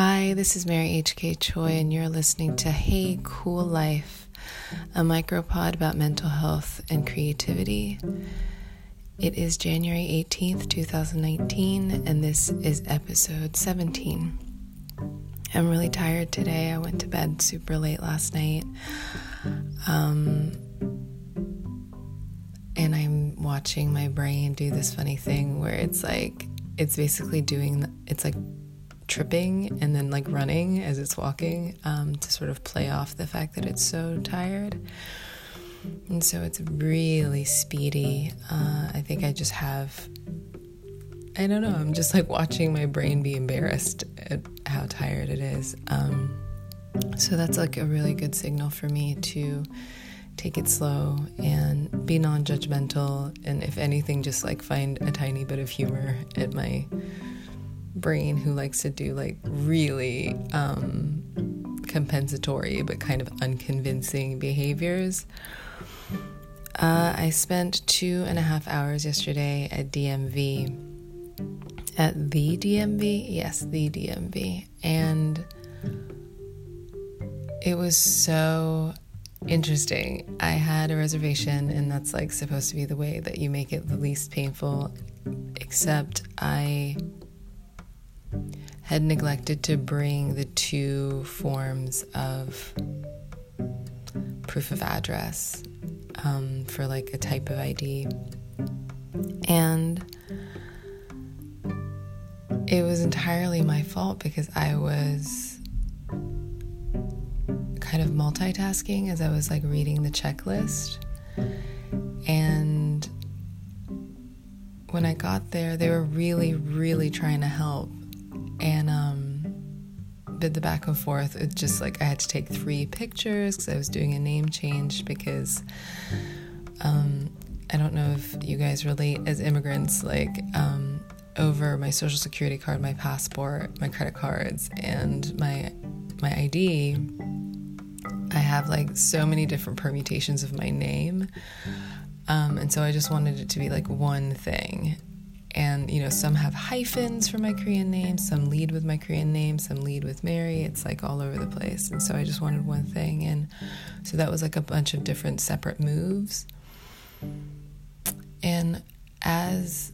Hi, this is Mary H.K. Choi, and you're listening to Hey Cool Life, a micropod about mental health and creativity. It is January 18th, 2019, and this is episode 17. I'm really tired today. I went to bed super late last night. Um, and I'm watching my brain do this funny thing where it's like, it's basically doing, it's like tripping and then like running as it's walking um, to sort of play off the fact that it's so tired. And so it's really speedy. Uh, I think I just have, I don't know, I'm just like watching my brain be embarrassed at how tired it is. Um, so that's like a really good signal for me to take it slow and be non judgmental. And if anything, just like find a tiny bit of humor at my brain who likes to do like really um, compensatory but kind of unconvincing behaviors. Uh, I spent two and a half hours yesterday at DMV. At the DMV? Yes, the DMV. And it was so interesting. I had a reservation, and that's like supposed to be the way that you make it the least painful, except I had neglected to bring the two forms of proof of address um, for like a type of ID. And it was entirely my fault because I was kind of multitasking as I was like reading the checklist. And when I got there, they were really, really trying to help and bid the back and forth. It just like I had to take three pictures because I was doing a name change because um, I don't know if you guys relate as immigrants, like um, over my social security card, my passport, my credit cards, and my my ID. I have like so many different permutations of my name. Um, and so I just wanted it to be like one thing and you know some have hyphens for my korean name some lead with my korean name some lead with mary. It's like all over the place. And so i just wanted one thing. And so that was like a bunch of different separate moves. And as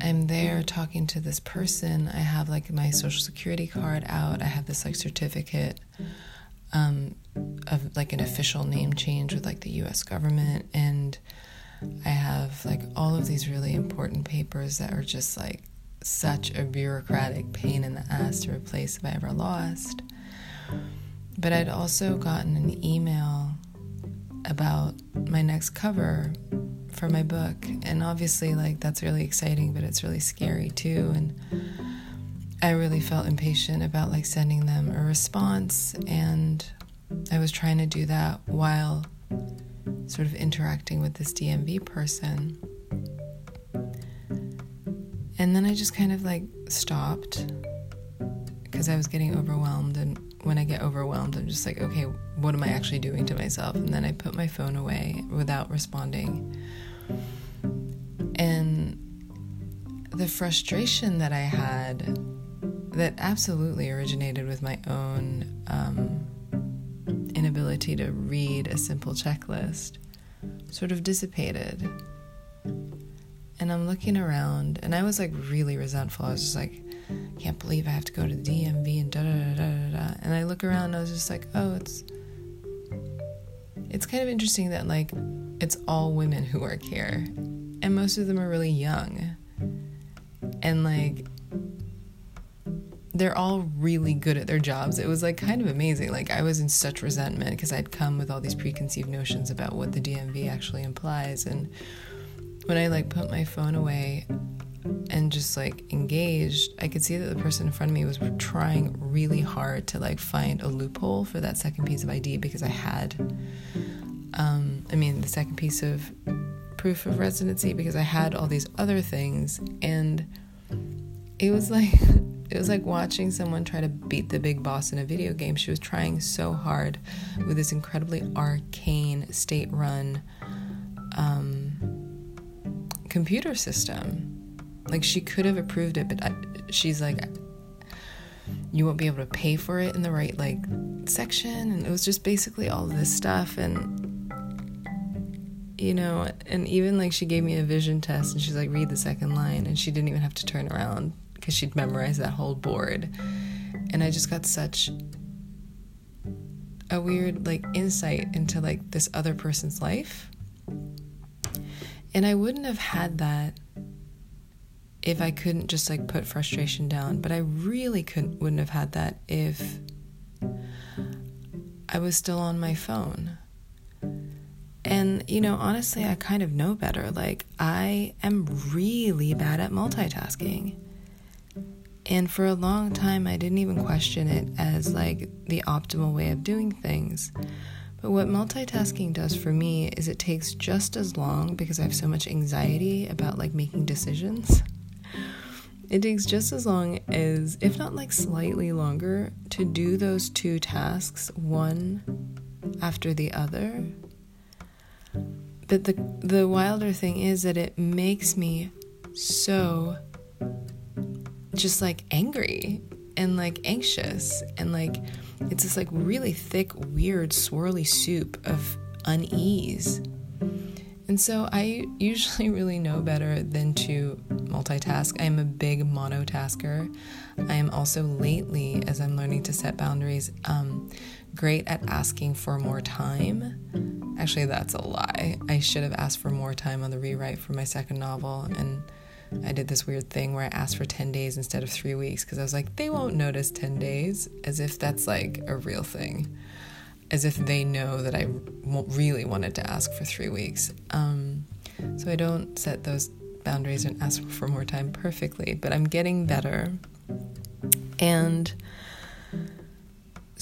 i'm there talking to this person i have like my social security card out. I have this like certificate um, of like an official name change with like the us government. And I have like all of these really important papers that are just like such a bureaucratic pain in the ass to replace if I ever lost. But I'd also gotten an email about my next cover for my book. And obviously, like, that's really exciting, but it's really scary too. And I really felt impatient about like sending them a response. And I was trying to do that while sort of interacting with this DMV person. And then I just kind of like stopped because I was getting overwhelmed. And when I get overwhelmed, I'm just like, okay, what am I actually doing to myself? And then I put my phone away without responding. And the frustration that I had that absolutely originated with my own um, inability to read a simple checklist sort of dissipated. And I'm looking around, and I was like really resentful. I was just like, can't believe I have to go to the DMV and da da da da da. And I look around, and I was just like, oh, it's it's kind of interesting that like it's all women who work here, and most of them are really young, and like they're all really good at their jobs. It was like kind of amazing. Like I was in such resentment because I'd come with all these preconceived notions about what the DMV actually implies and when I like put my phone away and just like engaged, I could see that the person in front of me was trying really hard to like find a loophole for that second piece of ID because I had um I mean the second piece of proof of residency because I had all these other things and it was like it was like watching someone try to beat the big boss in a video game. She was trying so hard with this incredibly arcane, state run um, computer system. Like, she could have approved it, but I, she's like, you won't be able to pay for it in the right like section and it was just basically all this stuff and you know and even like she gave me a vision test and she's like read the second line and she didn't even have to turn around because she'd memorized that whole board and i just got such a weird like insight into like this other person's life and i wouldn't have had that if I couldn't just like put frustration down. But I really couldn't wouldn't have had that if I was still on my phone. And you know, honestly, I kind of know better. Like I am really bad at multitasking. And for a long time I didn't even question it as like the optimal way of doing things. But what multitasking does for me is it takes just as long because I have so much anxiety about like making decisions it takes just as long as, if not like slightly longer, to do those two tasks one after the other. But the the wilder thing is that it makes me so just like angry and like anxious and like it's this like really thick weird swirly soup of unease and so I usually really know better than to multitask. I am a big monotasker. I am also lately, as I'm learning to set boundaries, um, great at asking for more time. Actually, that's a lie. I should have asked for more time on the rewrite for my second novel. And I did this weird thing where I asked for 10 days instead of three weeks because I was like, they won't notice 10 days, as if that's like a real thing as if they know that I really wanted to ask for three weeks. Um, so I don't set those boundaries and ask for more time perfectly, but I'm getting better. And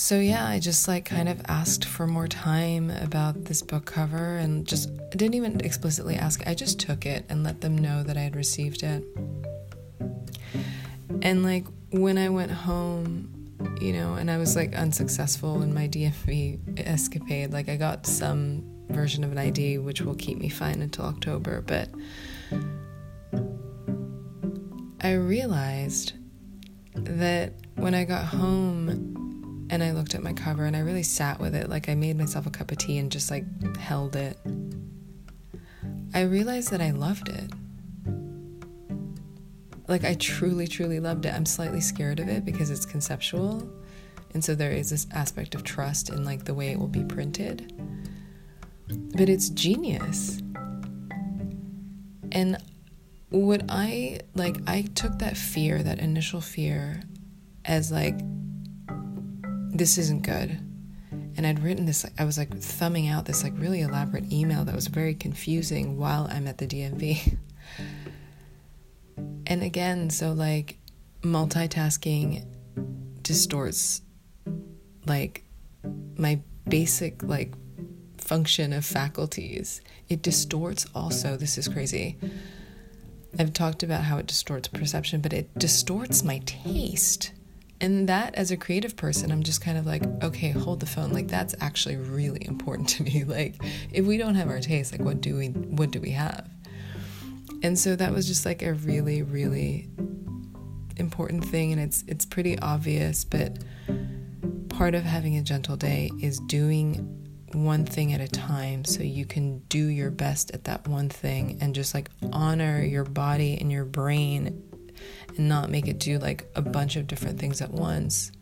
so yeah, I just like kind of asked for more time about this book cover and just didn't even explicitly ask. I just took it and let them know that I had received it. And like when I went home, you know, and I was like unsuccessful in my DMV escapade. Like I got some version of an ID which will keep me fine until October, but I realized that when I got home and I looked at my cover and I really sat with it, like I made myself a cup of tea and just like held it, I realized that I loved it like I truly, truly loved it. I'm slightly scared of it because it's conceptual. And so there is this aspect of trust in like the way it will be printed. But it's genius. And what I like I took that fear, that initial fear as like this isn't good. And I'd written this I was like thumbing out this like really elaborate email that was very confusing while I'm at the DMV. And again, so like multitasking distorts like my basic like function of faculties. It distorts also, this is crazy. I've talked about how it distorts perception, but it distorts my taste. And that as a creative person, I'm just kind of like, okay, hold the phone. Like that's actually really important to me. Like if we don't have our taste, like what do we what do we have? And so that was just like a really, really important thing and it's it's pretty obvious, but part of having a gentle day is doing one thing at a time so you can do your best at that one thing and just like honor your body and your brain and not make it do like a bunch of different things at once.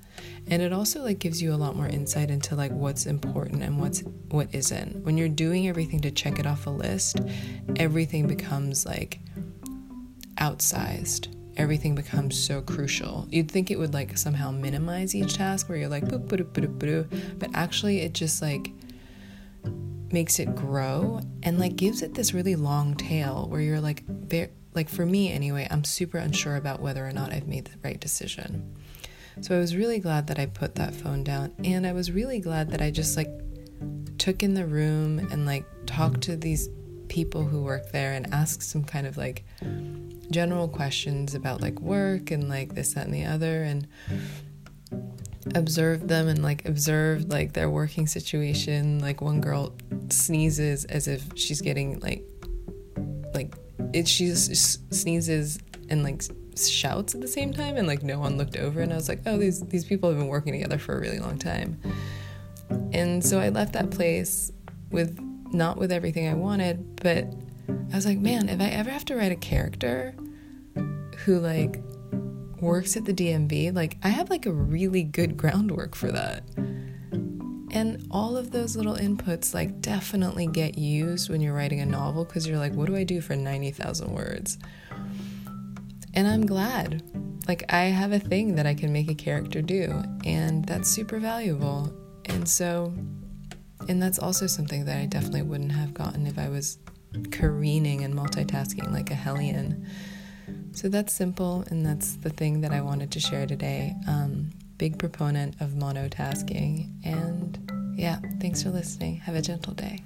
And it also like gives you a lot more insight into like what's important and what's what isn't. When you're doing everything to check it off a list everything becomes like outsized. Everything becomes so crucial. You'd think it would like somehow minimize each task where you're like but actually it just like makes it grow and like gives it this really long tail where you're like like for me anyway i'm super unsure about whether or not i've made the right decision so I was really glad that I put that phone down. And I was really glad that I just like took in the room and like talked to these people who work there and asked some kind of like general questions about like work and like this, that, and the other. And observed them and like observed like their working situation like one girl sneezes as if she's getting like like it she just sneezes and like shouts at the same time and like no one looked over and I was like, "Oh, these these people have been working together for a really long time." And so I left that place with not with everything I wanted, but I was like, "Man, if I ever have to write a character who like works at the DMV, like I have like a really good groundwork for that." And all of those little inputs like definitely get used when you're writing a novel because you're like, what do I do for 90,000 words? And I'm glad. Like, I have a thing that I can make a character do, and that's super valuable. And so, and that's also something that I definitely wouldn't have gotten if I was careening and multitasking like a hellion. So that's simple, and that's the thing that I wanted to share today. Um, big proponent of monotasking. And yeah, thanks for listening. Have a gentle day.